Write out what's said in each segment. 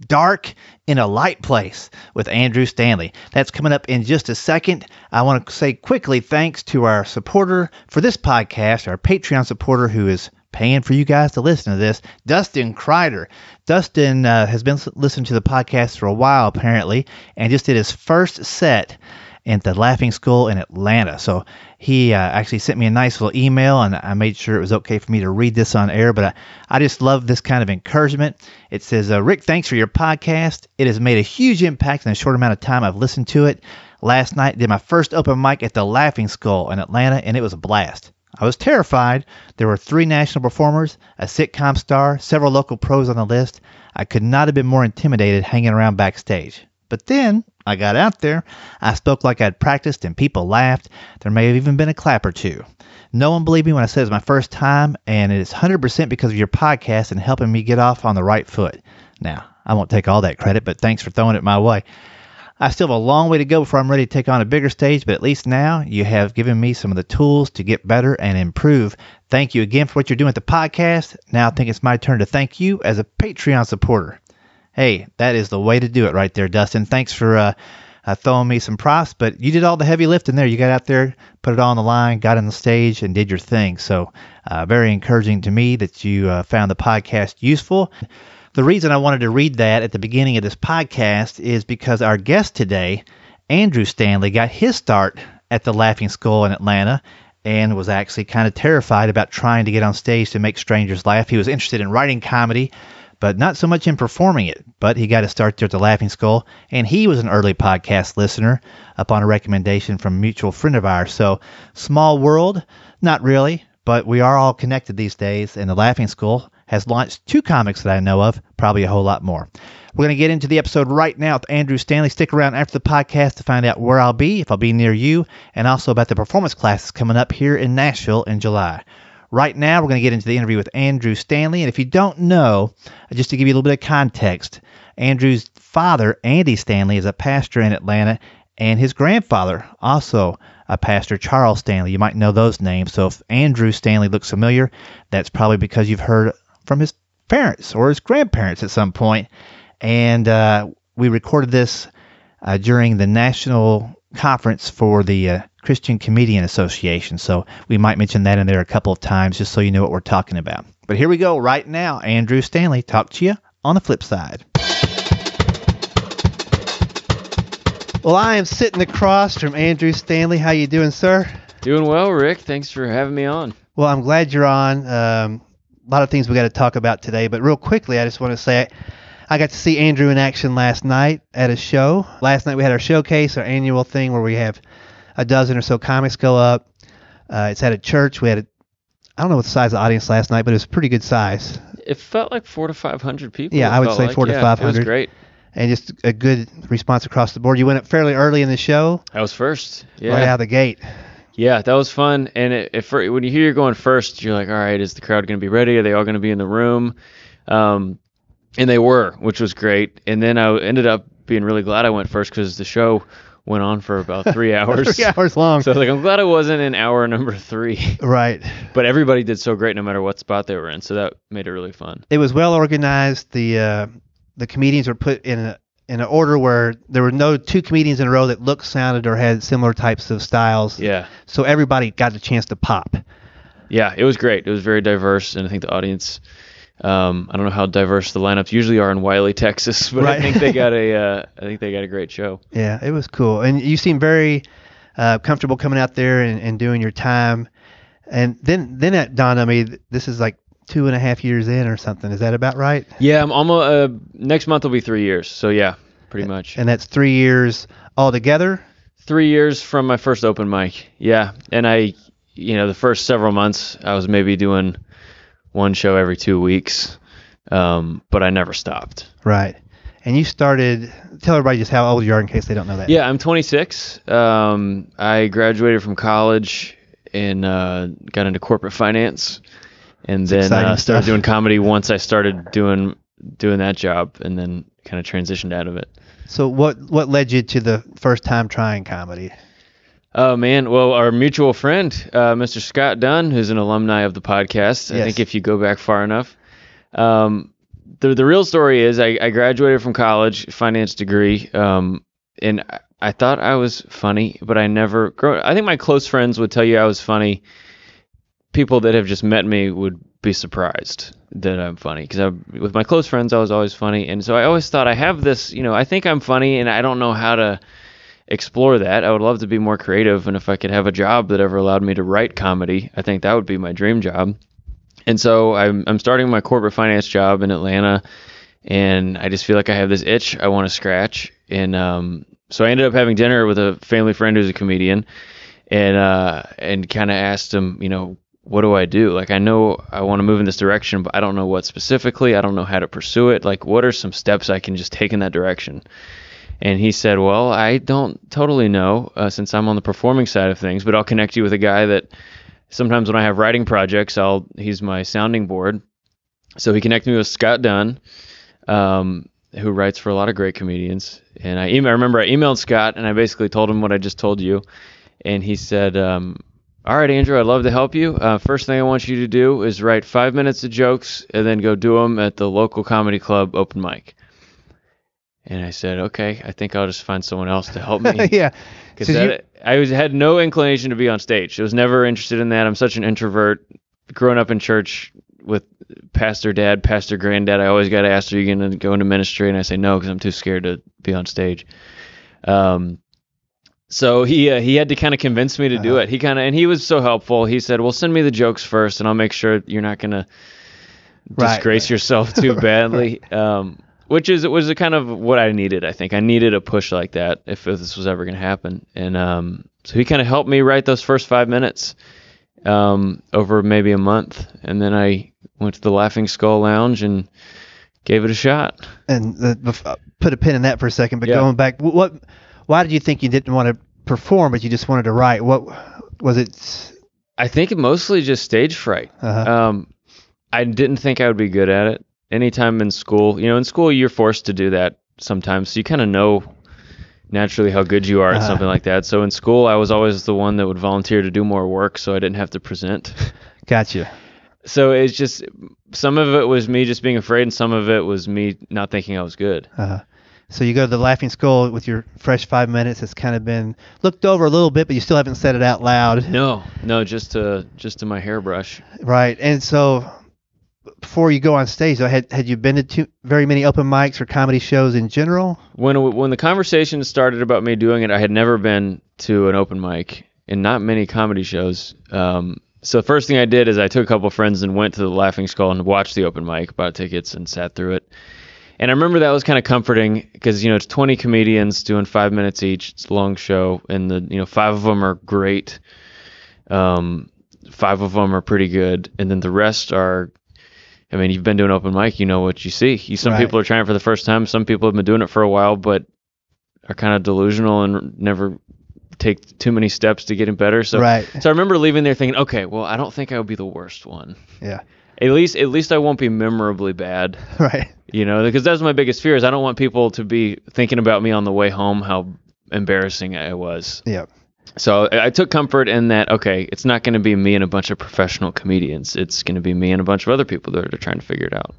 Dark in a Light Place with Andrew Stanley. That's coming up in just a second. I want to say quickly thanks to our supporter for this podcast, our Patreon supporter who is paying for you guys to listen to this, Dustin Kreider. Dustin uh, has been listening to the podcast for a while, apparently, and just did his first set at the Laughing Skull in Atlanta. So he uh, actually sent me a nice little email, and I made sure it was okay for me to read this on air. But I, I just love this kind of encouragement. It says, uh, Rick, thanks for your podcast. It has made a huge impact in a short amount of time I've listened to it. Last night, did my first open mic at the Laughing Skull in Atlanta, and it was a blast. I was terrified. There were three national performers, a sitcom star, several local pros on the list. I could not have been more intimidated hanging around backstage. But then I got out there. I spoke like I'd practiced, and people laughed. There may have even been a clap or two. No one believed me when I said it was my first time, and it is 100% because of your podcast and helping me get off on the right foot. Now, I won't take all that credit, but thanks for throwing it my way. I still have a long way to go before I'm ready to take on a bigger stage, but at least now you have given me some of the tools to get better and improve. Thank you again for what you're doing with the podcast. Now I think it's my turn to thank you as a Patreon supporter. Hey, that is the way to do it right there, Dustin. Thanks for uh, uh, throwing me some props, but you did all the heavy lifting there. You got out there, put it all on the line, got on the stage, and did your thing. So, uh, very encouraging to me that you uh, found the podcast useful. The reason I wanted to read that at the beginning of this podcast is because our guest today, Andrew Stanley, got his start at the Laughing Skull in Atlanta and was actually kind of terrified about trying to get on stage to make strangers laugh. He was interested in writing comedy but not so much in performing it. But he got to start there at the Laughing Skull, and he was an early podcast listener upon a recommendation from a mutual friend of ours. So, small world, not really, but we are all connected these days, and the Laughing Skull has launched two comics that I know of, probably a whole lot more. We're going to get into the episode right now with Andrew Stanley. Stick around after the podcast to find out where I'll be, if I'll be near you, and also about the performance classes coming up here in Nashville in July. Right now, we're going to get into the interview with Andrew Stanley. And if you don't know, just to give you a little bit of context, Andrew's father, Andy Stanley, is a pastor in Atlanta, and his grandfather, also a pastor, Charles Stanley. You might know those names. So if Andrew Stanley looks familiar, that's probably because you've heard from his parents or his grandparents at some point. And uh, we recorded this uh, during the national conference for the uh, Christian Comedian Association. So we might mention that in there a couple of times just so you know what we're talking about. But here we go right now. Andrew Stanley, talk to you on the flip side. Well, I am sitting across from Andrew Stanley. How you doing, sir? Doing well, Rick. Thanks for having me on. Well, I'm glad you're on. Um, a lot of things we got to talk about today, but real quickly, I just want to say I got to see Andrew in action last night at a show. Last night we had our showcase, our annual thing where we have a dozen or so comics go up. Uh, it's at a church. We had a, I don't know what the size of the audience last night, but it was a pretty good size. It felt like four to five hundred people. Yeah, I would say like. four yeah, to five hundred. It was great. And just a good response across the board. You went up fairly early in the show. I was first. Yeah. Right out of the gate. Yeah, that was fun. And it, if when you hear you're going first, you're like, all right, is the crowd going to be ready? Are they all going to be in the room? Um, and they were, which was great. And then I ended up being really glad I went first because the show went on for about three hours. three hours long. So I was like, I'm glad I wasn't in hour number three. Right. But everybody did so great, no matter what spot they were in. So that made it really fun. It was well organized. The uh, the comedians were put in a in an order where there were no two comedians in a row that looked, sounded, or had similar types of styles. Yeah. So everybody got a chance to pop. Yeah, it was great. It was very diverse, and I think the audience. Um, I don't know how diverse the lineups usually are in Wylie, Texas, but Right. I think they got a. Uh, I think they got a great show. Yeah, it was cool. And you seem very uh, comfortable coming out there and, and doing your time. And then then it dawned on me this is like two and a half years in or something. Is that about right? Yeah, I'm almost. Uh, next month will be three years. So yeah, pretty much. And that's three years altogether. Three years from my first open mic. Yeah, and I, you know, the first several months I was maybe doing one show every two weeks, um, but I never stopped. Right. and you started. Tell everybody just how old you are in case they don't know that. Yeah, I'm 26. Um, I graduated from college and uh, got into corporate finance, and then uh, started stuff. doing comedy once I started doing doing that job, and then kind of transitioned out of it. So what what led you to the first time trying comedy? Oh man, well, our mutual friend, uh, Mr. Scott Dunn, who's an alumni of the podcast. I think if you go back far enough, um, the the real story is I, I graduated from college, finance degree, um, and I, I thought I was funny, but I never. Grow, I think my close friends would tell you I was funny. People that have just met me would be surprised that I'm funny because with my close friends I was always funny, and so I always thought I have this. You know, I think I'm funny, and I don't know how to explore that. I would love to be more creative, and if I could have a job that ever allowed me to write comedy, I think that would be my dream job. And so I'm I'm starting my corporate finance job in Atlanta, and I just feel like I have this itch I want to scratch. And um, so I ended up having dinner with a family friend who's a comedian, and uh, and kind of asked him, you know, what do I do? Like I know I want to move in this direction, but I don't know what specifically. I don't know how to pursue it. Like what are some steps I can just take in that direction? And he said, Well, I don't totally know uh, since I'm on the performing side of things, but I'll connect you with a guy that sometimes when I have writing projects, I'll he's my sounding board. So he connected me with Scott Dunn, um, who writes for a lot of great comedians. And I, email, I remember I emailed Scott and I basically told him what I just told you. And he said, um, All right, Andrew, I'd love to help you. Uh, first thing I want you to do is write five minutes of jokes and then go do them at the local comedy club open mic. And I said, okay, I think I'll just find someone else to help me. yeah. Because you- I was had no inclination to be on stage. I was never interested in that. I'm such an introvert. Growing up in church with pastor dad, pastor granddad, I always got asked, "Are you going to go into ministry?" And I say no because I'm too scared to be on stage. Um, so he uh, he had to kind of convince me to do Uh-huh. it. He kind of and he was so helpful. He said, "Well, send me the jokes first, and I'll make sure you're not going to Right, disgrace right. yourself too badly." Um, which is was a kind of what I needed. I think I needed a push like that if this was ever going to happen. And um, so he kind of helped me write those first five minutes um, over maybe a month, and then I went to the Laughing Skull Lounge and gave it a shot. and the, uh, put a pin in that for a second. But Yeah. going back, what? Why did you think you didn't want to perform, but you just wanted to write? What was it? I think it mostly just stage fright. Uh-huh. Um, I didn't think I would be good at it. Anytime in school, you know, in school you're forced to do that sometimes, so you kind of know naturally how good you are at Uh-huh. something like that. So in school, I was always the one that would volunteer to do more work, so I didn't have to present. Gotcha. so it's just some of it was me just being afraid, and some of it was me not thinking I was good. Uh, so you go to the Laughing Skull with your fresh five minutes. It's kind of been looked over a little bit, but you still haven't said it out loud, No, no, just to just to my hairbrush. right? And so before you go on stage, though, had had you been to too, very many open mics or comedy shows in general? when when the conversation started about me doing it, I had never been to an open mic and not many comedy shows. Um, so the first thing I did is I took a couple friends and went to the Laughing Skull and watched the open mic, bought tickets and sat through it. And I remember that was kind of comforting because you know it's 20 comedians doing five minutes each. It's a long show, and the you know five of them are great. Um, five of them are pretty good, and then the rest are I mean, you've been doing open mic, you know what you see. You, some Right. people are trying for the first time. Some people have been doing it for a while, but are kind of delusional and never take too many steps to getting better. So, Right. so I remember leaving there thinking, okay, well, I don't think I would be the worst one. Yeah. At least, at least I won't be memorably bad. Right. You know, because that's my biggest fear is I don't want people to be thinking about me on the way home how embarrassing I was. Yeah. So I took comfort in that. Okay, it's not going to be me and a bunch of professional comedians. It's going to be me and a bunch of other people that are trying to figure it out.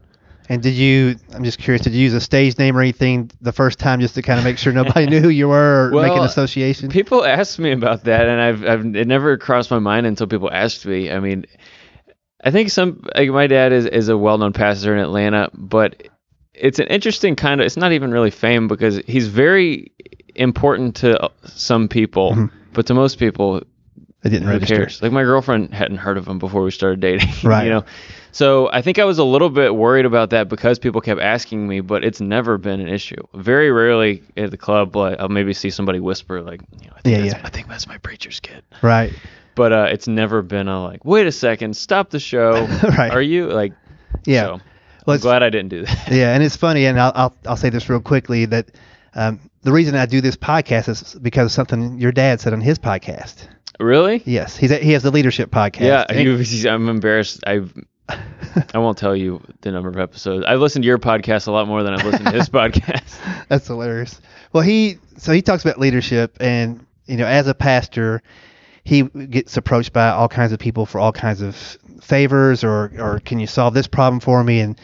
And did you? I'm just curious. Did you use a stage name or anything the first time just to kind of make sure nobody knew who you were or make an association? People ask me about that, and I've, I've it never crossed my mind until people asked me. I mean, I think some like my dad is is a well known pastor in Atlanta, but it's an interesting kind of. It's not even really fame because he's very important to some people, Mhm. But to most people, I didn't register. cares? Like my girlfriend hadn't heard of him before we started dating. Right. You know. So I think I was a little bit worried about that because people kept asking me, but it's never been an issue. Very rarely at the club, like, I'll maybe see somebody whisper, like, you know, I think Yeah, that's, yeah. I think that's my preacher's kid. Right. But uh, it's never been a like, wait a second, stop the show. Right. Are you like? Yeah. so- Well, I'm glad I didn't do that. Yeah, and it's funny, and I'll I'll, I'll say this real quickly that um, the reason I do this podcast is because of something your dad said on his podcast. really? Yes, he's a, he has a leadership podcast. Yeah, And- you, I'm embarrassed. I I won't tell you the number of episodes. I've listened to your podcast a lot more than I've listened to his podcast. That's hilarious. Well, he so he talks about leadership, and you know, as a pastor, he gets approached by all kinds of people for all kinds of favors, or or can you solve this problem for me? And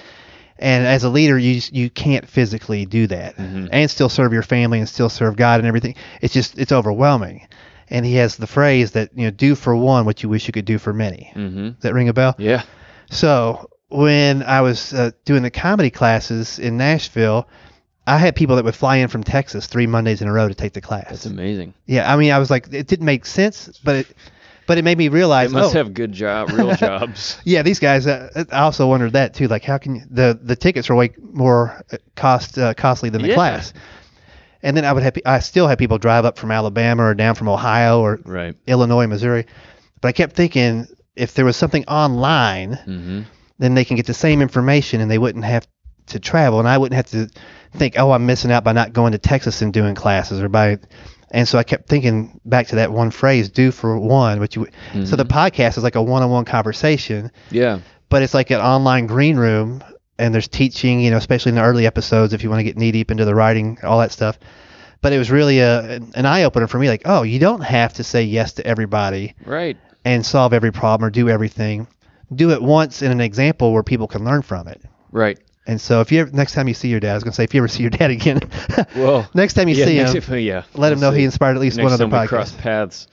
and as a leader, you you can't physically do that, and still serve your family and still serve God and everything. It's just it's overwhelming. And he has the phrase that you know, do for one what you wish you could do for many. hmm Does that ring a bell? Yeah. So when I was uh, doing the comedy classes in Nashville, I had people that would fly in from Texas three Mondays in a row to take the class. That's amazing. yeah, I mean, I was like, it didn't make sense, but it, but it made me realize They must oh, have good job, real jobs. yeah, these guys. Uh, I also wondered that too. Like, how can you, the the tickets are way more uh, cost uh, costly than the Yeah. class? And then I would have, I still have people drive up from Alabama or down from Ohio or Right. Illinois, Missouri. But I kept thinking, if there was something online hmm then they can get the same information and they wouldn't have to travel and I wouldn't have to think, oh, I'm missing out by not going to Texas and doing classes or by and so I kept thinking back to that one phrase, do for one, which you so mm-hmm. the podcast is like a one-on-one conversation, Yeah. but it's like an online green room and there's teaching, you know, especially in the early episodes if you want to get knee deep into the writing, all that stuff. But it was really a an eye opener for me like, oh, you don't have to say yes to everybody Right. and solve every problem or do everything. Do it once in an example where people can learn from it. Right. And so if you ever, next time you see your dad, I was gonna say if you ever see your dad again, Well, next time you yeah, see him, if- yeah. let him know he inspired at least Next one other we cross podcast. paths.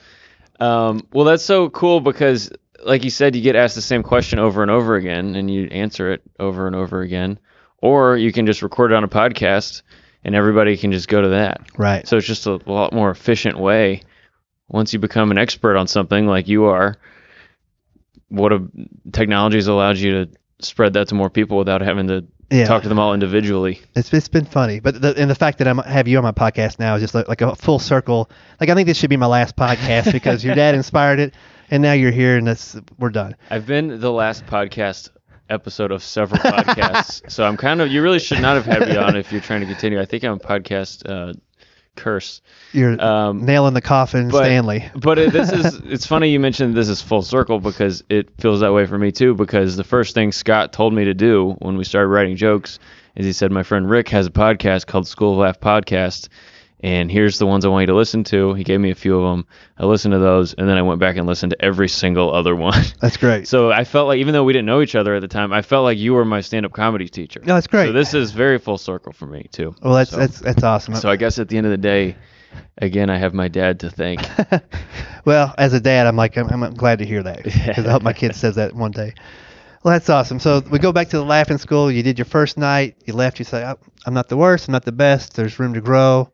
Um, well, that's so cool because, like you said, you get asked the same question over and over again, and you answer it over and over again. Or you can just record it on a podcast, and everybody can just go to that. Right. So it's just a lot more efficient way. Once you become an expert on something like you are, what a technology has allowed you to spread that to more people without having to Yeah. talk to them all individually. It's it's been funny, but the, and the fact that I have you on my podcast now is just like, like a full circle. Like I think this should be my last podcast because your dad inspired it, and now you're here, and that's we're done. I've been the last podcast episode of several podcasts, so I'm kind of. You really should not have had me on if you're trying to continue. I think I'm podcast uh, curse. You're Um, nailing the coffin, but- Stanley. But it, this is. It's funny you mentioned this is full circle because it feels that way for me too. Because the first thing Scott told me to do when we started writing jokes is he said my friend Rick has a podcast called School of Laugh Podcast. And here's the ones I want you to listen to. He gave me a few of them. I listened to those, and then I went back and listened to every single other one. That's great. So I felt like, even though we didn't know each other at the time, I felt like you were my stand-up comedy teacher. No, that's great. So this is very full circle for me too. well, that's so, that's that's awesome. so I guess at the end of the day, again, I have my dad to thank. well, as a dad, I'm like, I'm, I'm glad to hear that because I hope my kid says that one day. Well, that's awesome. So we go back to the Laughing Skull. You did your first night. You left. You say, "Oh, I'm not the worst. I'm not the best. There's room to grow.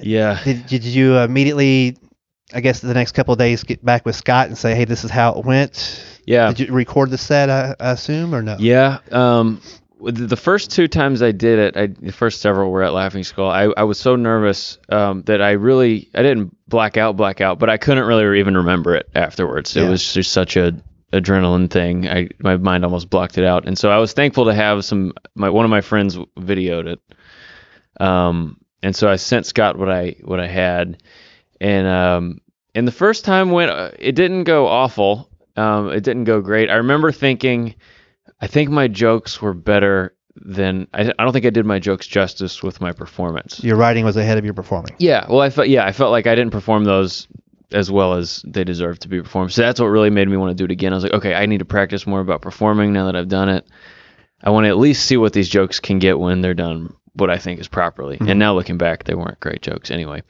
Yeah. Did, did you immediately, I guess, the next couple of days get back with Scott and say, hey, this is how it went? Yeah. Did you record the set, I, I assume, or no? Yeah. Um, the first two times I did it, I, the first several were at Laughing Skull. I, I was so nervous um, that I really I didn't black out, black out, but I couldn't really even remember it afterwards. It was just such a adrenaline thing. I my mind almost blocked it out, and so I was thankful to have some. My one of my friends videoed it, um, and so I sent Scott what I what I had, and um, and the first time went, uh, it didn't go awful. Um, it didn't go great. I remember thinking. I think my jokes were better than I, I don't think I did my jokes justice with my performance. Your writing was ahead of your performing. Yeah, well, I felt yeah, I felt like I didn't perform those as well as they deserve to be performed. So that's what really made me want to do it again. I was like, okay, I need to practice more about performing now that I've done it. I want to at least see what these jokes can get when they're done what I think is properly. And now looking back, they weren't great jokes anyway.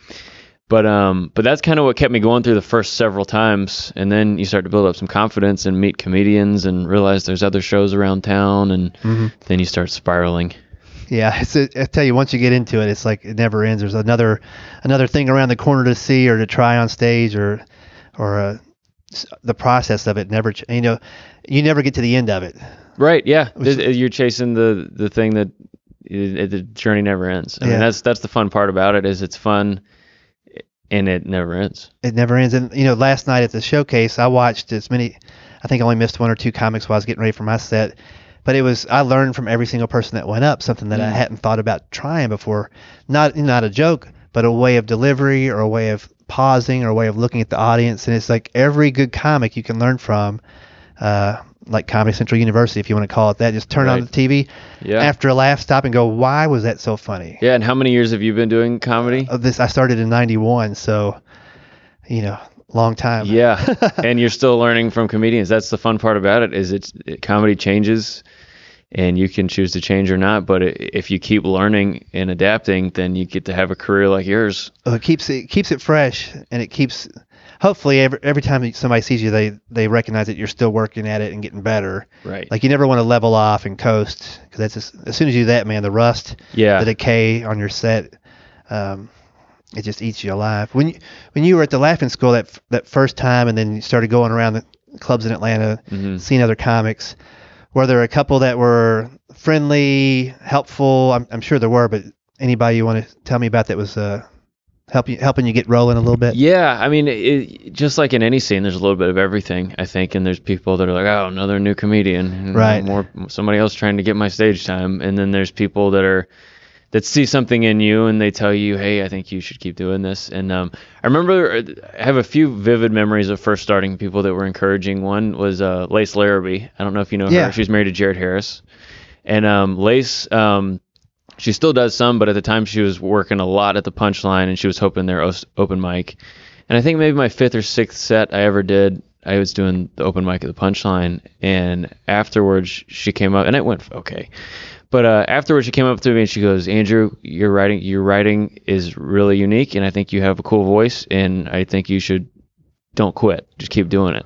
But um, but that's kind of what kept me going through the first several times, and then you start to build up some confidence and meet comedians and realize there's other shows around town, and then you start spiraling. Yeah, it's a, I tell you, once you get into it, it's like it never ends. There's another another thing around the corner to see or to try on stage or or uh, the process of it never. You know, you never get to the end of it. Right. Yeah. Which- You're chasing the the thing that it, the journey never ends. I Yeah. mean, that's that's the fun part about it is it's fun, and it never ends. It never ends. And you know, last night at the showcase, I watched as many. I think I only missed one or two comics while I was getting ready for my set. but it was I learned from every single person that went up something that I hadn't thought about trying before. Not not a joke, but a way of delivery or a way of pausing or a way of looking at the audience. And it's like every good comic you can learn from, uh, like Comedy Central University, if you want to call it that. Just turn on the TV Yeah. after a laugh, stop and go, why was that so funny? yeah. And how many years have you been doing comedy? Of this, I started in '91, so you know, long time. Yeah, and you're still learning from comedians. That's the fun part about it. Is it's it, comedy changes, and you can choose to change or not. But i if you keep learning and adapting, then you get to have a career like yours. Well, it keeps it keeps it fresh, and it keeps. Hopefully, every every time somebody sees you, they they recognize that you're still working at it and getting better. Right. Like you never want to level off and coast because that's just, as soon as you do that, man, the rust, yeah. the decay on your set, um, it just eats you alive. When you when you were at the Laughing Skull that that first time, and then you started going around the clubs in Atlanta, Mhm. seeing other comics, were there a couple that were friendly, helpful? I'm, I'm sure there were, but anybody you want to tell me about that was uh, help you, helping you get rolling a little bit? Yeah, I mean, it, just like in any scene, there's a little bit of everything, I think. And there's people that are like, oh, another new comedian, and Right. More somebody else trying to get my stage time. And then there's people that are that see something in you and they tell you, hey, I think you should keep doing this. And um, I remember I have a few vivid memories of first starting people that were encouraging. One was uh, Lace Larrabee. I don't know if you know Yeah. her. She's married to Jared Harris. And um, Lace, um, she still does some, but at the time she was working a lot at the punchline and she was hoping their open mic. And I think maybe my fifth or sixth set I ever did, I was doing the open mic at the punchline. And afterwards she came up and it went okay. But uh, afterwards she came up to me and she goes, Andrew, your writing, your writing is really unique and I think you have a cool voice and I think you should don't quit. Just keep doing it.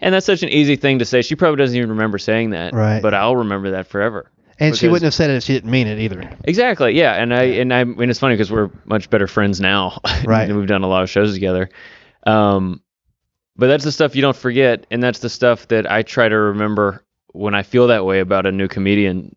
And that's such an easy thing to say. She probably doesn't even remember saying that. Right. But I'll remember that forever. And she wouldn't have said it if she didn't mean it either. Exactly. Yeah, and I and I mean it's funny because we're much better friends now. Right. and we've done a lot of shows together. Um, but that's the stuff you don't forget, and that's the stuff that I try to remember when I feel that way about a new comedian.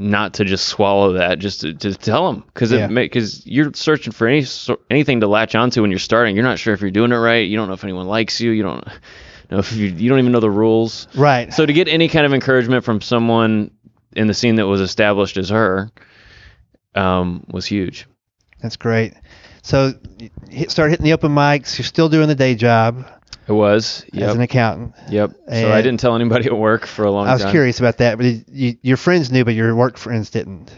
Not to just swallow that, just to, to tell them, because Yeah. because you're searching for any anything to latch onto when you're starting. You're not sure if you're doing it right. You don't know if anyone likes you. You don't know if you you don't even know the rules. Right. So to get any kind of encouragement from someone in the scene that was established as her um, was huge. That's great. So hit, start hitting the open mics. You're still doing the day job It was. as an accountant. Yep. So I didn't tell anybody at work for a long time. I was time. curious about that, but you, your friends knew, but your work friends didn't.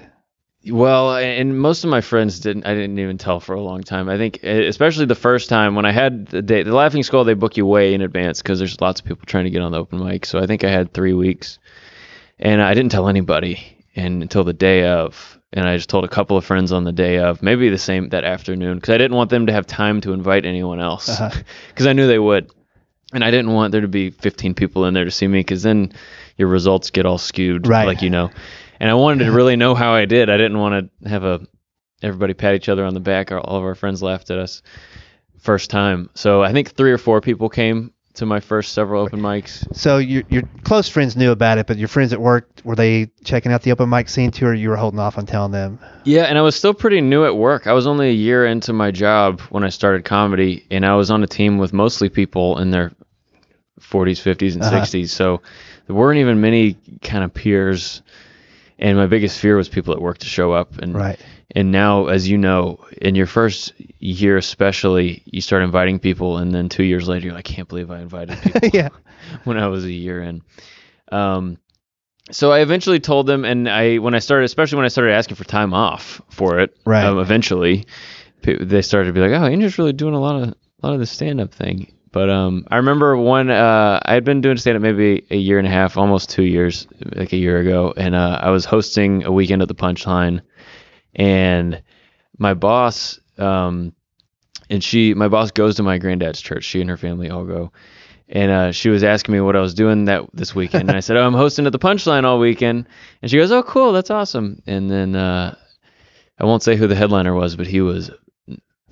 Well, and most of my friends didn't. I didn't even tell for a long time. I think, especially the first time when I had the day, the Laughing Skull, they book you way in advance because there's lots of people trying to get on the open mic. So I think I had three weeks, and I didn't tell anybody, and until the day of, and I just told a couple of friends on the day of, maybe the same that afternoon, because I didn't want them to have time to invite anyone else, because Uh-huh. I knew they would, and I didn't want there to be 15 people in there to see me, because then your results get all skewed, Right. like you know and I wanted to really know how I did. I didn't want to have a everybody pat each other on the back. All of our friends laughed at us first time. So I think three or four people came to my first several open mics. So your your close friends knew about it, but your friends at work were they checking out the open mic scene too, or you were holding off on telling them? Yeah, and I was still pretty new at work. I was only a year into my job when I started comedy, and I was on a team with mostly people in their 40s, 50s, and Uh-huh. 60s. So there weren't even many kind of peers. And my biggest fear was people at work to show up. And Right. And now, as you know, in your first year especially, you start inviting people, and then two years later, you're like, I can't believe I invited people yeah. when I was a year in. Um, so I eventually told them, and I when I started, especially when I started asking for time off for it, Right. Um, eventually, they started to be like, "Oh, Andrew's really doing a lot of a lot of the stand up thing." But um, I remember one. Uh, I had been doing stand up maybe a year and a half, almost two years, like a year ago, and uh, I was hosting a weekend at the Punchline, and my boss, um, and she, my boss goes to my granddad's church. She and her family all go, and uh, she was asking me what I was doing that this weekend, and I said, "Oh, I'm hosting at the Punchline all weekend," and she goes, "Oh, cool, that's awesome." And then uh, I won't say who the headliner was, but he was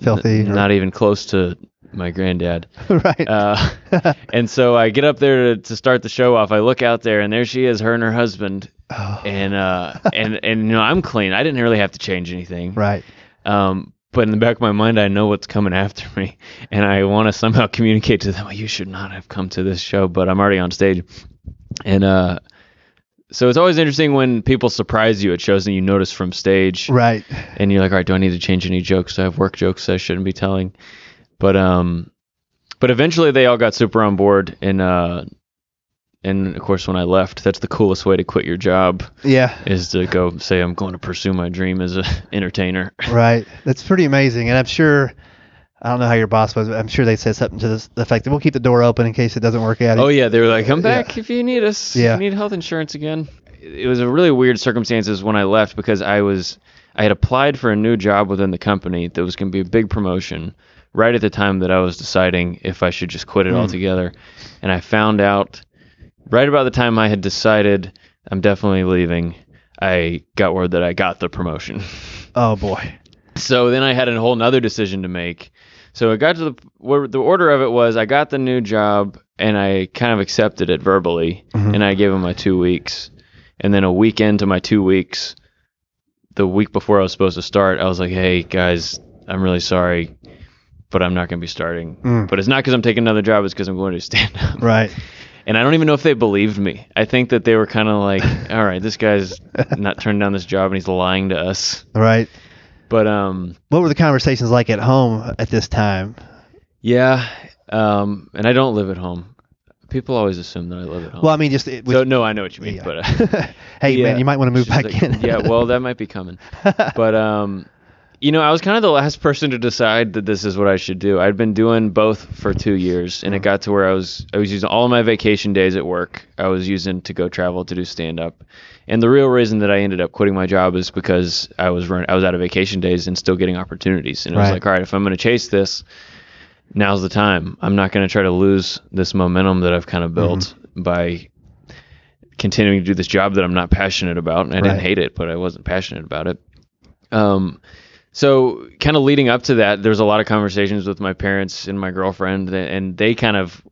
Filthy. n- not even close to my granddad. right. Uh, and so I get up there to, to start the show off. I look out there, and there she is, her and her husband, oh, and uh, and and you know I'm clean. I didn't really have to change anything. right. Um, but in the back of my mind, I know what's coming after me, and I want to somehow communicate to them, well, you should not have come to this show, but I'm already on stage. And uh, so it's always interesting when people surprise you at shows and you notice from stage, Right. and you're like, all right, do I need to change any jokes? Do I have work jokes I shouldn't be telling, but um, but eventually they all got super on board, and uh, and of course when I left, that's the coolest way to quit your job Yeah. is to go say I'm going to pursue my dream as an entertainer. Right. That's pretty amazing. And I'm sure, I don't know how your boss was, but I'm sure they said something to this, the effect that we'll keep the door open in case it doesn't work out. Oh yeah, they were like, "Come Yeah. back if you need us. Yeah. If you need health insurance again." It was a really weird circumstances when I left because I was I had applied for a new job within the company that was going to be a big promotion right at the time that I was deciding if I should just quit it hmm. altogether. And I found out right about the time I had decided I'm definitely leaving, I got word that I got the promotion. Oh, boy. So then I had a whole nother decision to make. So it got to the where the order of it was I got the new job and I kind of accepted it verbally mm-hmm. and I gave him my two weeks. And then a week into my two weeks, the week before I was supposed to start, I was like, "Hey guys, I'm really sorry, but I'm not going to be starting." Mm. But it's not because I'm taking another job; it's because I'm going to stand up. Right. And I don't even know if they believed me. I think that they were kind of like, "All right, this guy's not turning down this job and he's lying to us." Right. But um, What were the conversations like at home at this time? Yeah, um, and I don't live at home. People always assume that I live at home. Well, I mean, just it so no, I know what you mean, Yeah. but uh, hey, yeah, man, you might want to move back like, in. yeah, well, that might be coming. But um, you know, I was kind of the last person to decide that this is what I should do. I'd been doing both for two years, and it got to where I was I was using all of my vacation days at work. I was using to go travel to do stand up. And the real reason that I ended up quitting my job is because I was run, I was out of vacation days and still getting opportunities. And it was Right. like, all right, if I'm going to chase this, now's the time. I'm not going to try to lose this momentum that I've kind of built by continuing to do this job that I'm not passionate about. And I Right. didn't hate it, but I wasn't passionate about it. Um, so kind of leading up to that, there was a lot of conversations with my parents and my girlfriend, and they kind of,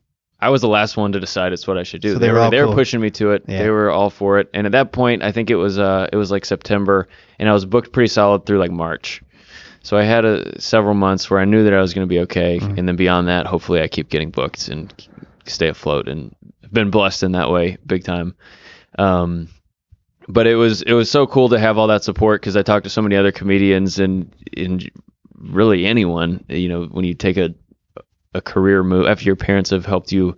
I was the last one to decide it's what I should do. So they were they were cool. pushing me to it. Yeah. They were all for it. And at that point, I think it was uh, it was like September, and I was booked pretty solid through like March. So I had a, several months where I knew that I was going to be okay, Mm-hmm. and then beyond that, hopefully I keep getting booked and stay afloat. And been blessed in that way, big time. Um, but it was it was so cool to have all that support because I talked to so many other comedians and and really anyone. You know, when you take a a career move after your parents have helped you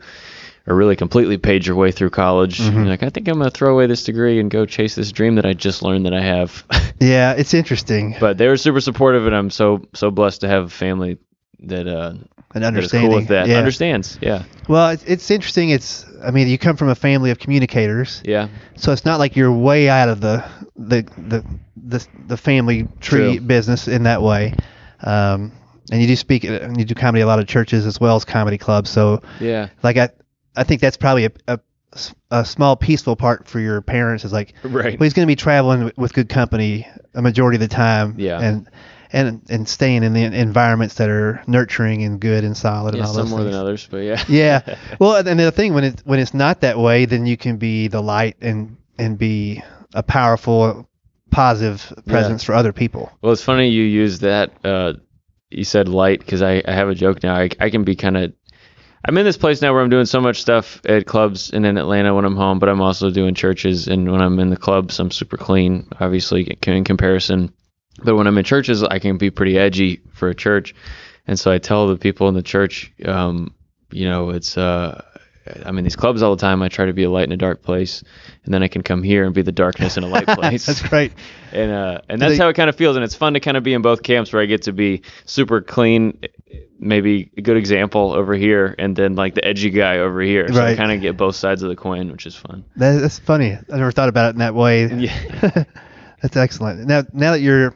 or really completely paid your way through college, Mm-hmm. you're like I think I'm gonna throw away this degree and go chase this dream that I just learned that I have. Yeah, it's interesting. but they were super supportive, and I'm so so blessed to have family that uh An understanding. cool with that, Yeah. understands. Yeah, Well, it's, it's interesting. It's, I mean, you come from a family of communicators, yeah, so it's not like you're way out of the the the the, the family tree True. business in that way. Um, and you do speak, and you do comedy a lot of churches as well as comedy clubs. So, yeah, like, I I think that's probably a, a, a small peaceful part for your parents is like, right. well, he's going to be traveling with good company a majority of the time. Yeah. And and and staying in the environments that are nurturing and good and solid Yeah, and all some those more things. than others, but yeah. yeah. Well, and the thing when it when it's not that way, then you can be the light and and be a powerful, positive presence for other people. Well, it's funny you use that. Uh, you said light because I, I have a joke now. I, I can be kind of. I'm in this place now where I'm doing so much stuff at clubs and in Atlanta when I'm home, but I'm also doing churches. And when I'm in the clubs, I'm super clean, obviously in comparison. But when I'm in churches, I can be pretty edgy for a church. And so I tell the people in the church, um, you know, it's uh, I'm in these clubs all the time. I try to be a light in a dark place, and then I can come here and be the darkness in a light place That's great. and uh, and that's they- how it kind of feels, and it's fun to kind of be in both camps where I get to be super clean, maybe a good example over here, and then like the edgy guy over here. So I kind of get both sides of the coin, which is fun. That, that's funny. I never thought about it in that way. Yeah. that's excellent. Now, now that you're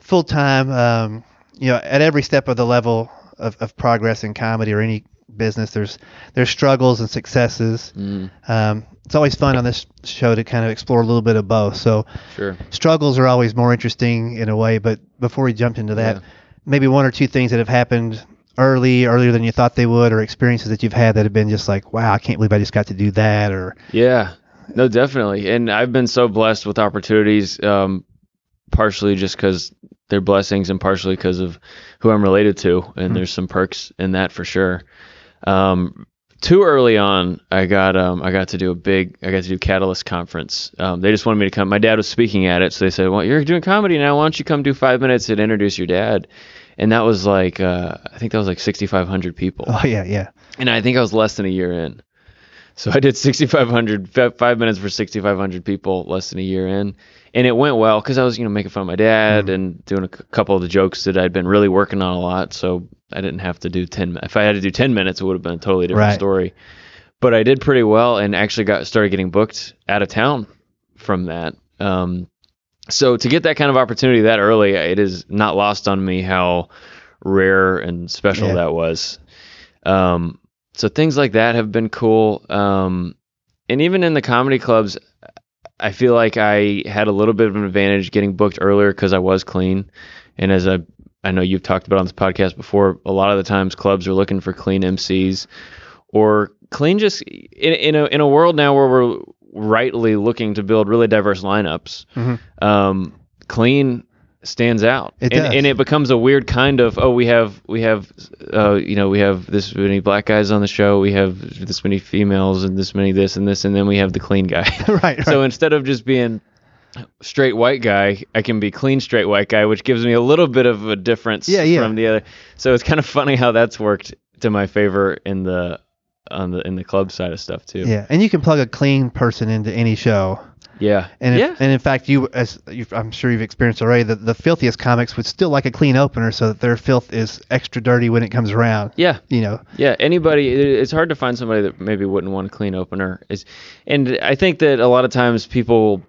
full time, um, you know, at every step of the level of, of progress in comedy or any business, there's there's struggles and successes. Mm, Um, it's always fun on this show to kind of explore a little bit of both. So sure. struggles are always more interesting in a way. But before we jump into that, Yeah. maybe one or two things that have happened early, earlier than you thought they would, or experiences that you've had that have been just like, wow, I can't believe I just got to do that, or Yeah, no, definitely. And I've been so blessed with opportunities, um, partially just because they're blessings and partially because of who I'm related to. And there's some perks in that for sure. Um, too early on, I got um I got to do a big I got to do Catalyst conference. Um, they just wanted me to come. My dad was speaking at it, so they said, "Well, you're doing comedy now. Why don't you come do five minutes and introduce your dad?" And that was like uh, I think that was like 6,500 people, Oh yeah, yeah. and I think I was less than a year in. So I did 6,500 five minutes for 6,500 people less than a year in, and it went well because I was you know making fun of my dad and doing a c- couple of the jokes that I'd been really working on a lot. So I didn't have to do 10. mi- If I had to do 10 minutes, it would have been a totally different Right. story. But I did pretty well and actually got started getting booked out of town from that. Um, so to get that kind of opportunity that early, it is not lost on me how rare and special Yeah. that was. Um, so things like that have been cool. Um, and even in the comedy clubs, I feel like I had a little bit of an advantage getting booked earlier because I was clean. And as I, I know you've talked about on this podcast before, a lot of the times clubs are looking for clean MCs or clean just in, in a in a world now where we're rightly looking to build really diverse lineups. Mhm. Um, clean stands out, It and, and it becomes a weird kind of oh we have we have uh, you know we have this many black guys on the show, we have this many females and this many this and this, and then we have the clean guy. right, right. So instead of just being straight white guy, I can be clean straight white guy, which gives me a little bit of a difference Yeah, yeah. from the other. So it's kind of funny how that's worked to my favor in the on the in the club side of stuff too. yeah, and you can plug a clean person into any show. Yeah. And if, yeah. and in fact, you as you've, I'm sure you've experienced already, the, the filthiest comics would still like a clean opener, so that their filth is extra dirty when it comes around. yeah. You know, Yeah, anybody. It's hard to find somebody that maybe wouldn't want a clean opener. Is, and I think that a lot of times people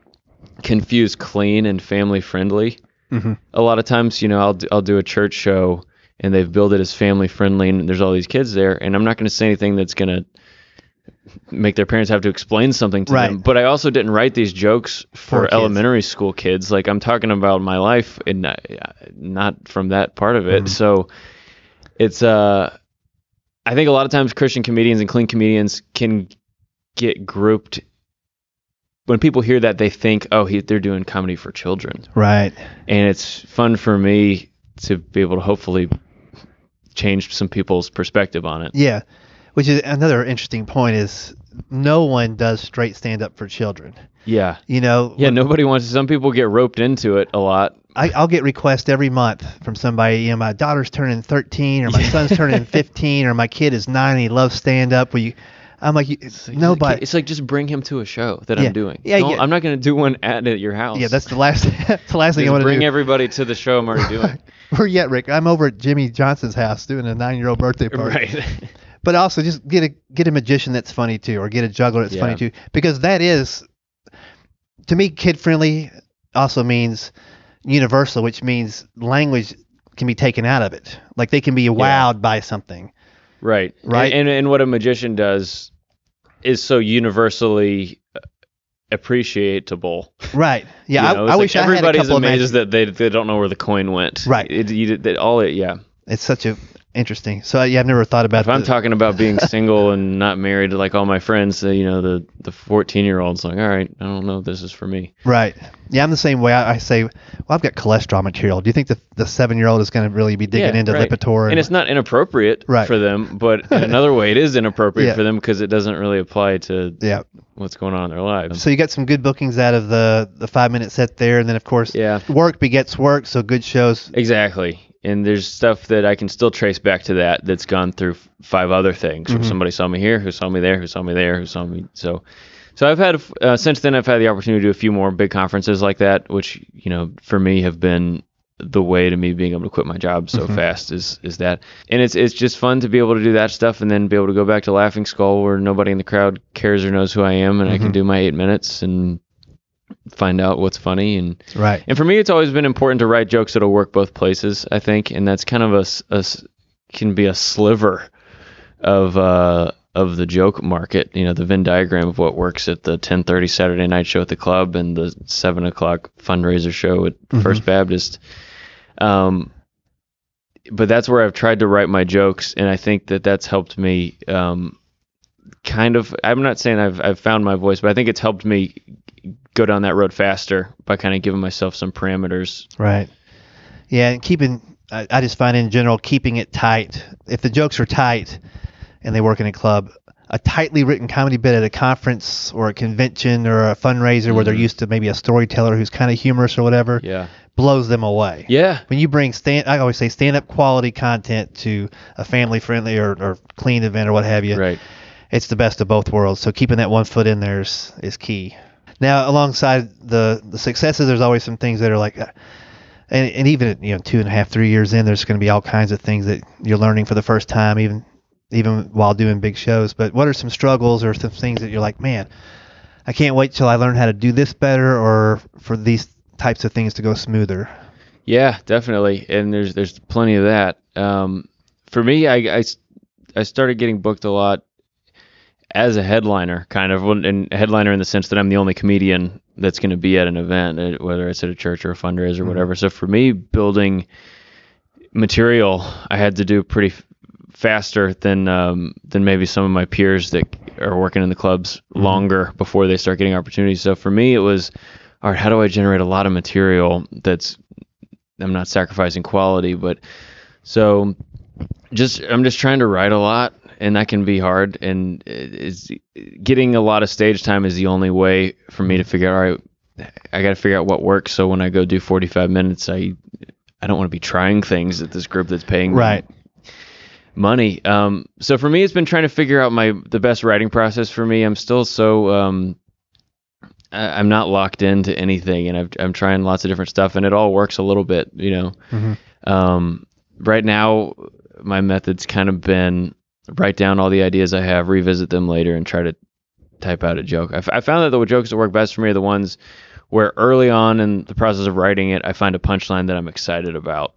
confuse clean and family friendly. Mhm. A lot of times, you know, I'll do, I'll do a church show and they've billed it as family friendly, and there's all these kids there, and I'm not going to say anything that's going to make their parents have to explain something to Right. them. But I also didn't write these jokes For elementary school kids. Like I'm talking about my life and not, not from that part of it. Mhm. So it's uh I think a lot of times Christian comedians and clean comedians can get grouped when people hear that they think, oh, he, they're doing comedy for children, right? and it's fun for me to be able to hopefully change some people's perspective on it. Yeah, which is another interesting point is no one does straight stand up for children. Yeah, You know, yeah. Nobody wants. Some people get roped into it a lot. I, I'll get requests every month from somebody. You know, my daughter's turning 13, or my son's turning 15, or my kid is nine and he loves stand up. Will you? I'm like, you, nobody. It's like just bring him to a show that Yeah. I'm doing. Yeah, Don't- yeah. I'm not going to do one at, at your house. Yeah, that's the last. that's the last thing I want to do. bring everybody to the show I'm already doing. Where you at, Rick? I'm over at Jimmy Johnson's house doing a nine-year-old birthday party. right. But also, just get a get a magician that's funny too, or get a juggler that's funny too, because that is, to me, kid-friendly. Also means universal, which means language can be taken out of it. Like they can be wowed by something. Right. Right. And, and and what a magician does is so universally uh, appreciatable. Right. Yeah. You I, know, I it's wish like I had a everybody's couple of amazed magic. that they they don't know where the coin went. Right. It, you, that all it yeah. It's such a interesting. So yeah, I've never thought about. If I'm talking about being single and not married, like all my friends, uh, you know, the the 14 year olds, like, all right, I don't know if this is for me. Right. Yeah, I'm the same way. I, I say, well, I've got cholesterol material. Do you think the the seven year old is going to really be digging Yeah, into right. Lipitor? and it's not inappropriate Right. for them, but in another way, it is inappropriate Yeah. for them because it doesn't really apply to yeah. what's going on in their lives. So you got some good bookings out of the the five minute set there, and then of course, Yeah. work begets work. So good shows. Exactly. And there's stuff that I can still trace back to that that's gone through f- five other things. Mhm. Somebody saw me here, who saw me there, who saw me there, who saw me. So, so I've had uh, since then I've had the opportunity to do a few more big conferences like that, which you know for me have been the way to me being able to quit my job so Mhm. fast is is that. And it's it's just fun to be able to do that stuff and then be able to go back to Laughing Skull where nobody in the crowd cares or knows who I am and I Mhm. can do my eight minutes and find out what's funny and Right. and for me, it's always been important to write jokes that'll work both places. I think, and that's kind of a, a can be a sliver of uh, of the joke market. You know, the Venn diagram of what works at the 10:30 Saturday night show at the club and the seven o'clock fundraiser show at Mhm. First Baptist. Um, but that's where I've tried to write my jokes, and I think that that's helped me. Um, kind of. I'm not saying I've I've found my voice, but I think it's helped me go down that road faster by kind of giving myself some parameters. Right. Yeah, and keeping. I, I just find in general keeping it tight. If the jokes are tight and they work in a club, a tightly written comedy bit at a conference or a convention or a fundraiser where they're mm-hmm. used to maybe a storyteller who's kind of humorous or whatever Yeah. blows them away. Yeah. When you bring stand, I always say stand up quality content to a family friendly or, or clean event or what have you. Right. It's the best of both worlds. So keeping that one foot in there is, is key. Now, alongside the the successes, there's always some things that are like, uh, and, and even you know two and a half, three years in, there's going to be all kinds of things that you're learning for the first time, even even while doing big shows. But what are some struggles or some things that you're like, man, I can't wait till I learn how to do this better, or for these types of things to go smoother. Yeah, definitely. And there's there's plenty of that. Um, for me, I I started getting booked a lot as a headliner, kind of, and headliner in the sense that I'm the only comedian that's going to be at an event, uh, whether it's at a church or a fundraiser or whatever. So for me, building material, I had to do pretty f- faster than um, than maybe some of my peers that are working in the clubs longer before they start getting opportunities. So for me, it was, all right, how do I generate a lot of material that's I'm not sacrificing quality, but so just I'm just trying to write a lot, and that can be hard. And it's getting a lot of stage time is the only way for me to figure out. All right, I got to figure out what works. So when I go do 45 minutes, I I don't want to be trying things at this group that's paying me Right. money. Um, so for me, it's been trying to figure out my the best writing process for me. I'm still so um, I- I'm not locked into anything, and I've, I'm trying lots of different stuff, and it all works a little bit, you know. Mhm. Um, right now, my method's kind of been write down all the ideas I have, revisit them later, and try to type out a joke. I, f- I found that the jokes that work best for me are the ones where early on in the process of writing it, I find a punchline that I'm excited about.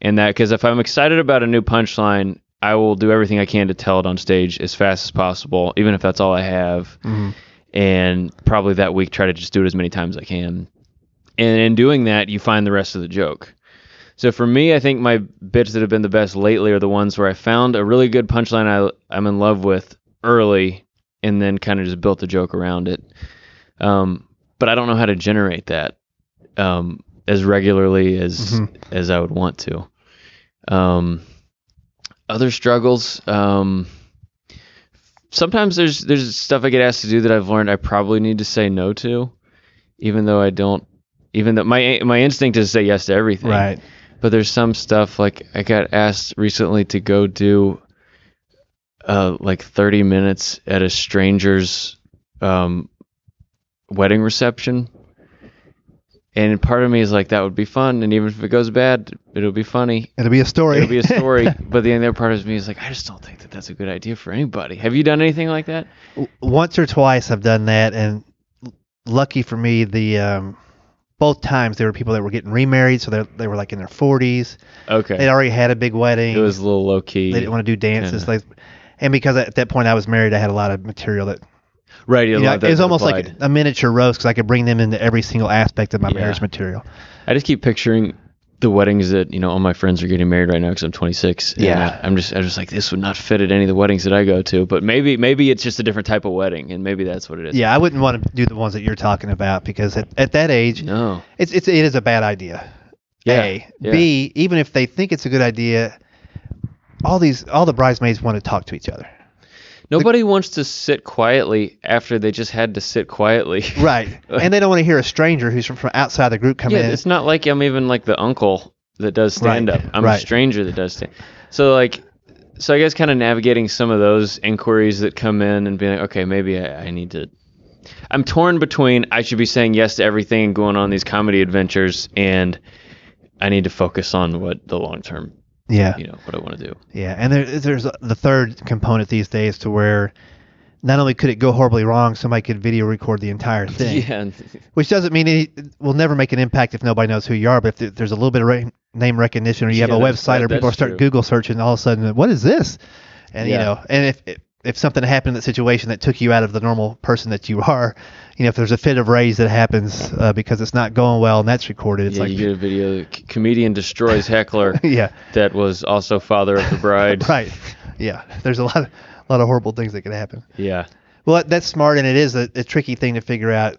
And that, because if I'm excited about a new punchline, I will do everything I can to tell it on stage as fast as possible, even if that's all I have. Mhm. And probably that week, try to just do it as many times as I can. And in doing that, you find the rest of the joke. So for me, I think my bits that have been the best lately are the ones where I found a really good punchline I, I'm in love with early, and then kind of just built a joke around it. Um, but I don't know how to generate that um, as regularly as Mhm. as I would want to. Um, other struggles. Um, sometimes there's there's stuff I get asked to do that I've learned I probably need to say no to, even though I don't. Even though my my instinct is to say yes to everything. Right. But there's some stuff like I got asked recently to go do uh like 30 minutes at a stranger's um wedding reception. And part of me is like that would be fun and even if it goes bad, it'll be funny. It'll be a story. It'll be a story. but the other part of me is like I just don't think that that's a good idea for anybody. Have you done anything like that? once or twice I've done that, and l- lucky for me, the um, both times there were people that were getting remarried, so they they were like in their 40s. Okay. They'd already had a big wedding. It was a little low key. they didn't want to do dances. Like, and because at that point I was married, I had a lot of material that right. you know, it was almost like a miniature roast because I could bring them into every single aspect of my Yeah. marriage material. I just keep picturing the weddings that you know all my friends are getting married right now because I'm 26. and Yeah. I- I'm just I'm just like this would not fit at any of the weddings that I go to. But maybe maybe it's just a different type of wedding, and maybe that's what it is. Yeah, I wouldn't want to do the ones that you're talking about because at, at that age, No. it's it's it is a bad idea. Yeah, A. yeah. B. Even if they think it's a good idea, all these all the bridesmaids want to talk to each other. Nobody wants to sit quietly after they just had to sit quietly. Right. and they don't want to hear a stranger who's from, from outside the group come yeah, in. it's not like I'm even like the uncle that does stand up. I'm right. a stranger that does stand. So like, so I guess kind of navigating some of those inquiries that come in and being like, okay, maybe I, I need to. I'm torn between I should be saying yes to everything and going on these comedy adventures, and I need to focus on what the long term, yeah. you know, what I want to do. Yeah. And there, there's the third component these days to where not only could it go horribly wrong, somebody could video record the entire thing. Yeah, Which doesn't mean it will never make an impact if nobody knows who you are. But if there's a little bit of re- name recognition, or you have Yeah, a website, that- or people start true. Google searching, all of a sudden, what is this? And you know, and if, if if something happened in that situation that took you out of the normal person that you are, you know, if there's a fit of rage that happens uh, because it's not going well and that's recorded, it's yeah, like, you get a video. C- comedian destroys heckler yeah, that was also father of the bride. right, yeah. There's a lot of a lot of horrible things that could happen. Yeah. Well, that's smart, and it is a, a tricky thing to figure out.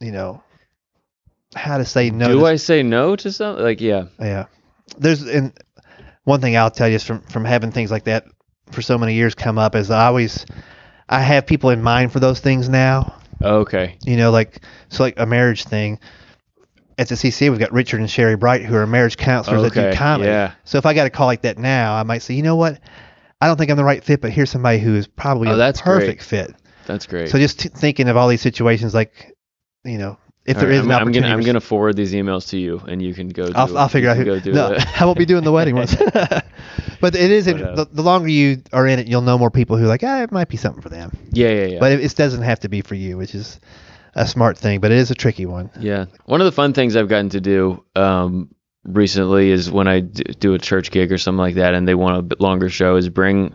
You know, how to say no. do to I say no to something? Like, yeah. Yeah. There's and one thing I'll tell you is from from having things like that for so many years come up is I always I have people in mind for those things now. Oh, okay. You know, like so like a marriage thing. At the CCA, we've got Richard and Sherry Bright, who are marriage counselors that Okay, do comedy. yeah. So if I got a call like that now, I might say, you know what, I don't think I'm the right fit, but here's somebody who is probably Oh, a that's perfect great. fit. That's great. So just t- thinking of all these situations, like, you know, if All there right, is I'm, an I'm opportunity, gonna I'm gonna forward these emails to you, and you can go. Do, I'll, I'll figure out who. Go do no, it. I won't be doing the wedding ones. but it is But, uh, the, the longer you are in it, you'll know more people who are like, ah, it might be something for them. yeah, yeah, yeah. But it, it doesn't have to be for you, which is a smart thing. But it is a tricky one. Yeah. One of the fun things I've gotten to do um, recently is when I do a church gig or something like that and they want a bit longer show is bring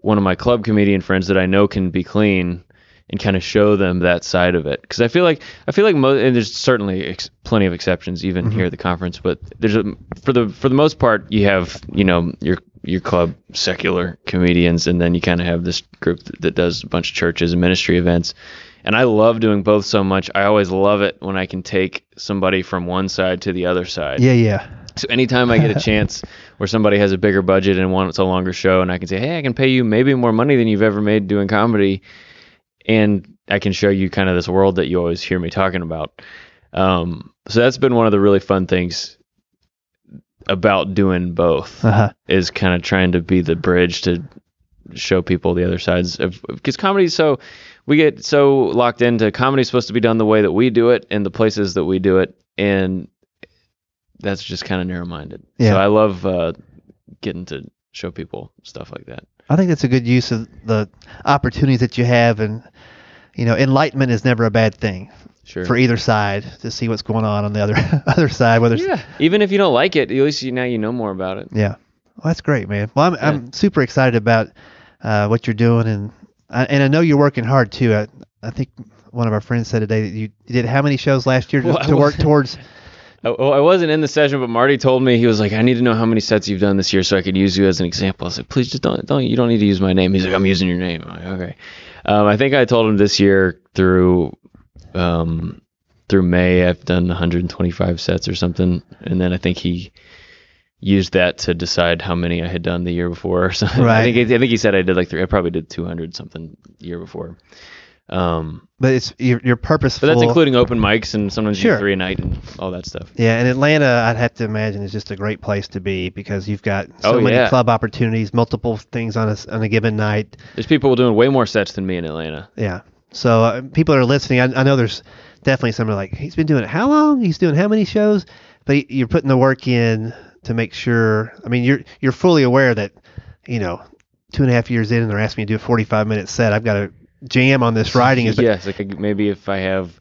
one of my club comedian friends that I know can be clean and kind of show them that side of it because I feel like I feel like mo- and there's certainly ex- plenty of exceptions even mm-hmm. here at the conference but there's a for the for the most part you have you know your your club secular comedians and then you kind of have this group that, that does a bunch of churches and ministry events and I love doing both so much. I always love it when I can take somebody from one side to the other side. Yeah, yeah. So anytime I get a chance where somebody has a bigger budget and wants a longer show, and I can say, hey, I can pay you maybe more money than you've ever made doing comedy, and I can show you kind of this world that you always hear me talking about. Um, so that's been one of the really fun things about doing both Uh-huh. is kind of trying to be the bridge to show people the other sides of because comedy is so we get so locked into comedy is supposed to be done the way that we do it and the places that we do it and that's just kind of narrow-minded Yeah. so i love uh, getting to show people stuff like that I think that's a good use of the opportunities that you have, and you know, enlightenment is never a bad thing sure for either side to see what's going on on the other other side. Whether yeah even if you don't like it at least you, now you know more about it Yeah. Well, that's great, man. Well, I'm I'm super excited about uh, what you're doing, and I, and I know you're working hard too. I I think one of our friends said today that you did how many shows last year to, Well, to work towards. I, I wasn't in the session, but Marty told me he was like, "I need to know how many sets you've done this year, so I could use you as an example." I was like, "Please, just don't, don't. You don't need to use my name." He's like, "I'm using your name." I'm like, okay. Um, I think I told him this year through, um, through May, I've done 125 sets or something, and then I think he used that to decide how many I had done the year before. Or something. Right. I think I think he said I did like three. I probably did 200 something the year before. Um, But it's you're, you're purposeful. but that's including open mics and sometimes Sure. three a night and all that stuff. Yeah, and Atlanta, I'd have to imagine, is just a great place to be because you've got so Oh, many yeah. club opportunities, multiple things on a on a given night. There's people doing way more sets than me in Atlanta. Yeah. So uh, people that are listening, I, I know there's definitely some are like, he's been doing it how long? He's doing how many shows? But he- you're putting the work in to make sure. I mean, you're you're fully aware that, you know, two and a half years in, and they're asking me to do a 45 minute set. I've got to jam on this writing. Is yes, like I- maybe if I have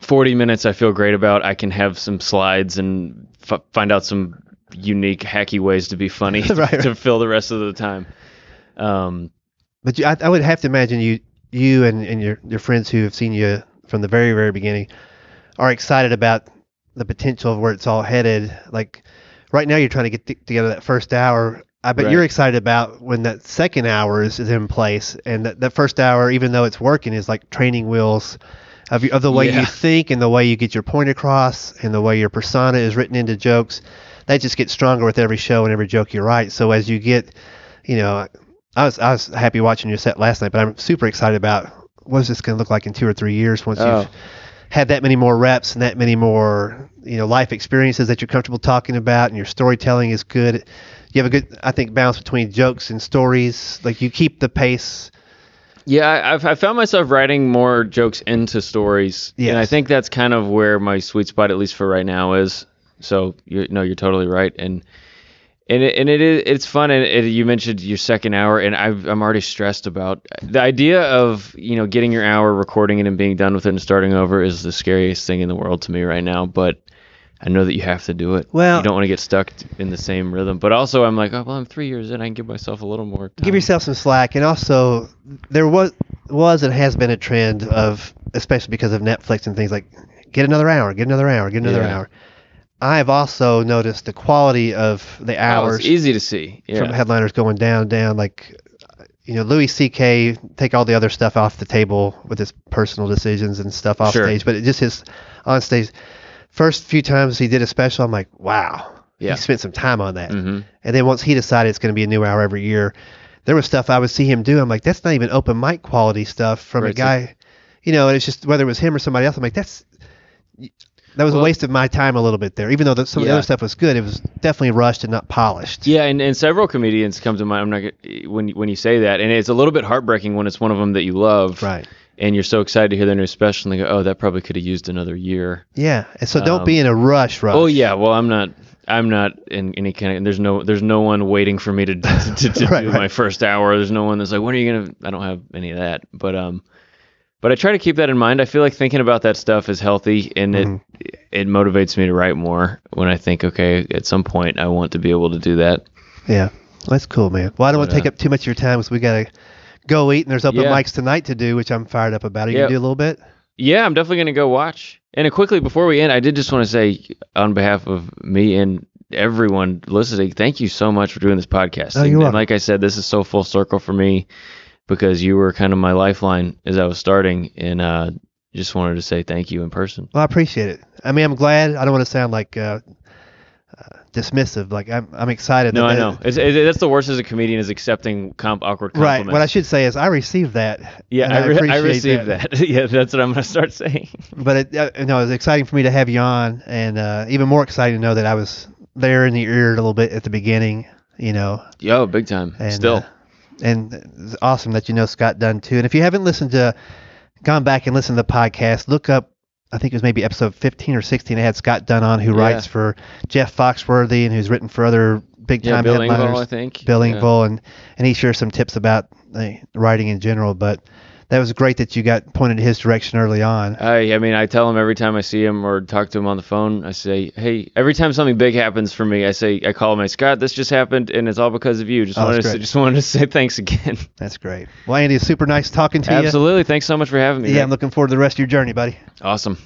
40 minutes I feel great about, I can have some slides and f- find out some unique hacky ways to be funny Right, right. to fill the rest of the time. Um, But you, I, I would have to imagine you, you and, and your, your friends who have seen you from the very, very beginning are excited about the potential of where it's all headed. Like right now, you're trying to get t- together that first hour. I bet Right. you're excited about when that second hour is, is in place. And that, that first hour, even though it's working, is like training wheels of, of the way Yeah. you think and the way you get your point across and the way your persona is written into jokes. That just gets stronger with every show and every joke you write. So as you get, you know, I was I was happy watching your set last night, but I'm super excited about what is this going to look like in two or three years once Oh. you've had that many more reps and that many more you know life experiences that you're comfortable talking about, and your storytelling is good. You have a good, I think, balance between jokes and stories. Like you keep the pace. yeah, I, I've I found myself writing more jokes into stories, and I think that's kind of where my sweet spot, at least for right now, is. So you no, you're totally right, and and it, and it is it's fun. And it, you mentioned your second hour, and I've, I'm already stressed about the idea of you know getting your hour, recording it, and being done with it, and starting over is the scariest thing in the world to me right now. But I know that you have to do it. Well- you don't want to get stuck in the same rhythm. But also, I'm like, oh well, I'm three years in. I can give myself a little more. Time. Give yourself some slack, and also there was was and has been a trend of, especially because of Netflix and things like, get another hour, get another hour, get another Yeah. hour. I've also noticed the quality of the Oh, hours. it's easy to see. Yeah. from headliners going down, down. Like, you know, Louis C.K. take all the other stuff off the table with his personal decisions and stuff off Sure. stage, but it just his on stage. First few times he did a special, I'm like, wow, Yeah. he spent some time on that. hmm And then once he decided it's going to be a new hour every year, there was stuff I would see him do. I'm like, that's not even open mic quality stuff from a Right, so- guy, you know. And it's just whether it was him or somebody else. I'm like, that's that was a waste of my time a little bit there. Even though the, some of the other stuff was good, it was definitely rushed and not polished. Yeah, and, and several comedians come to mind. I'm not when when you say that, and it's a little bit heartbreaking when it's one of them that you love, Right. And you're so excited to hear their new special, and they go, "Oh, that probably could have used another year." Yeah. And so don't Um, be in a rush. Rush. Oh yeah, well I'm not. I'm not in any kind of. There's no. There's no one waiting for me to to, to, to Right, do right. my first hour. There's no one that's like, when are you gonna? I don't have any of that. But um, but I try to keep that in mind. I feel like thinking about that stuff is healthy, and Mhm. it it motivates me to write more when I think, okay, at some point I want to be able to do that. Yeah. That's cool, man. Well, I don't want to take uh, up too much of your time because we gotta go eat, and there's open Yeah. mics tonight to do, which I'm fired up about. Are you gonna do a little bit? Yeah, I'm definitely gonna go watch. And quickly before we end, I did just want to say, on behalf of me and everyone listening, thank you so much for doing this podcast. Oh, you're and, like I said, this is so full circle for me because you were kind of my lifeline as I was starting, and uh, just wanted to say thank you in person. Well, I appreciate it. I mean, I'm glad. I don't want to sound like uh, uh, dismissive. Like I'm, I'm excited. No, that I know. It's, it, that's the worst as a comedian is accepting comp awkward compliments. Right. What I should say is I received that. yeah, I, re- I appreciate received that. yeah, that's what I'm gonna start saying. But it, uh, know, it was exciting for me to have you on, and uh, even more exciting to know that I was there in the ear a little bit at the beginning. You know, Yo, big time. and Still. uh, and it's awesome that you know Scott Dunn too. And if you haven't listened to, gone back and listened to the podcast, look up. I think it was maybe episode 15 or 16. They had Scott Dunn on, who Yeah. writes for Jeff Foxworthy and who's written for other big yeah, time Bill headliners. Engvall, I think. Bill Yeah. Engvall, and and he shares some tips about uh, writing in general. But that was great that you got pointed his direction early on. I I mean I tell him every time I see him or talk to him on the phone I say hey every time something big happens for me I say I call him I say, Scott this just happened and it's all because of you just Oh, wanted to say, just wanted to say thanks again That's great. Well, Andy, it's super nice talking to you. absolutely thanks so much for having me Yeah, Rick. I'm looking forward to the rest of your journey, buddy. awesome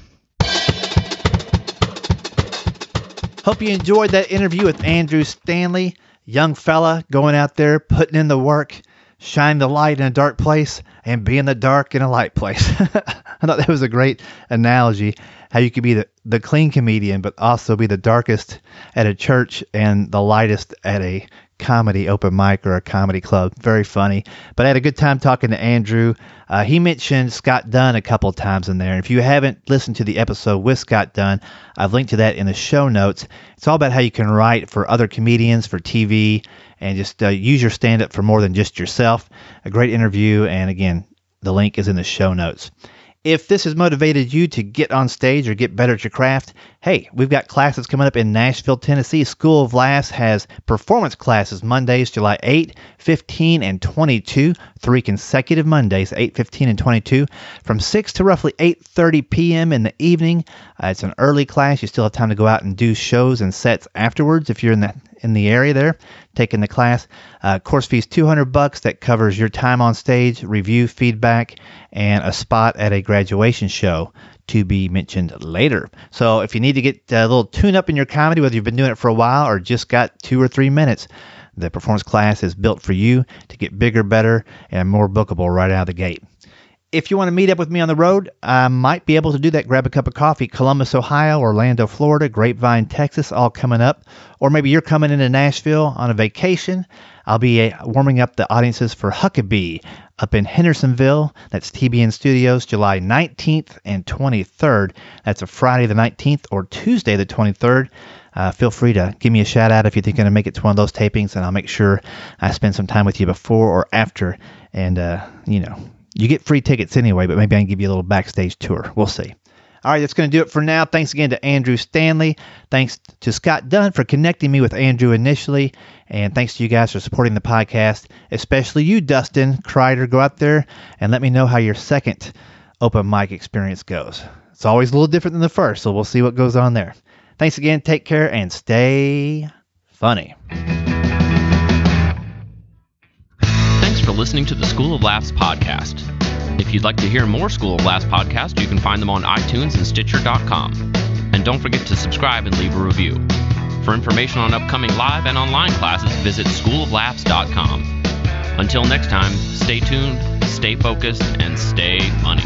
Hope you enjoyed that interview with Andrew Stanley, young fella going out there putting in the work, shining the light in a dark place, and be in the dark in a light place. I thought that was a great analogy. How you could be the, the clean comedian, but also be the darkest at a church and the lightest at a comedy open mic or a comedy club. Very funny. But I had a good time talking to Andrew. Uh, he mentioned Scott Dunn a couple times in there. And if you haven't listened to the episode with Scott Dunn, I've linked to that in the show notes. It's all about how you can write for other comedians, for TV, and just uh, use your stand up for more than just yourself. A great interview. And again, the link is in the show notes. If this has motivated you to get on stage or get better at your craft, hey, we've got classes coming up in Nashville, Tennessee. School of Laughs has performance classes Mondays, July 8, 15, and 22, three consecutive Mondays, 8, 15, and 22, from 6 to roughly 8:30 p.m. in the evening. Uh, it's an early class. You still have time to go out and do shows and sets afterwards if you're in the in the area there taking the class. Uh, course fees 200 bucks. That covers your time on stage, review, feedback, and a spot at a graduation show to be mentioned later. So if you need to get a little tune up in your comedy, whether you've been doing it for a while or just got two or three minutes, the performance class is built for you to get bigger, better, and more bookable right out of the gate. If you want to meet up with me on the road, I might be able to do that. Grab a cup of coffee. Columbus, Ohio, Orlando, Florida, Grapevine, Texas, all coming up. Or maybe you're coming into Nashville on a vacation. I'll be uh, warming up the audiences for Huckabee up in Hendersonville. That's TBN Studios, July 19th and 23rd. That's a Friday the 19th or Tuesday the 23rd. Uh, feel free to give me a shout out if you think you're going to make it to one of those tapings, and I'll make sure I spend some time with you before or after. And, uh, you know, you get free tickets anyway, but maybe I can give you a little backstage tour. We'll see. All right, that's going to do it for now. Thanks again to Andrew Stanley. Thanks to Scott Dunn for connecting me with Andrew initially. And thanks to you guys for supporting the podcast, especially you, Dustin Kreider. Go out there and let me know how your second open mic experience goes. It's always a little different than the first, so we'll see what goes on there. Thanks again. Take care and stay funny. Thanks for listening to the School of Laughs podcast. If you'd like to hear more School of Laughs podcasts, you can find them on iTunes and Stitcher.com. And don't forget to subscribe and leave a review. For information on upcoming live and online classes, visit schooloflaughs.com. Until next time, stay tuned, stay focused, and stay funny.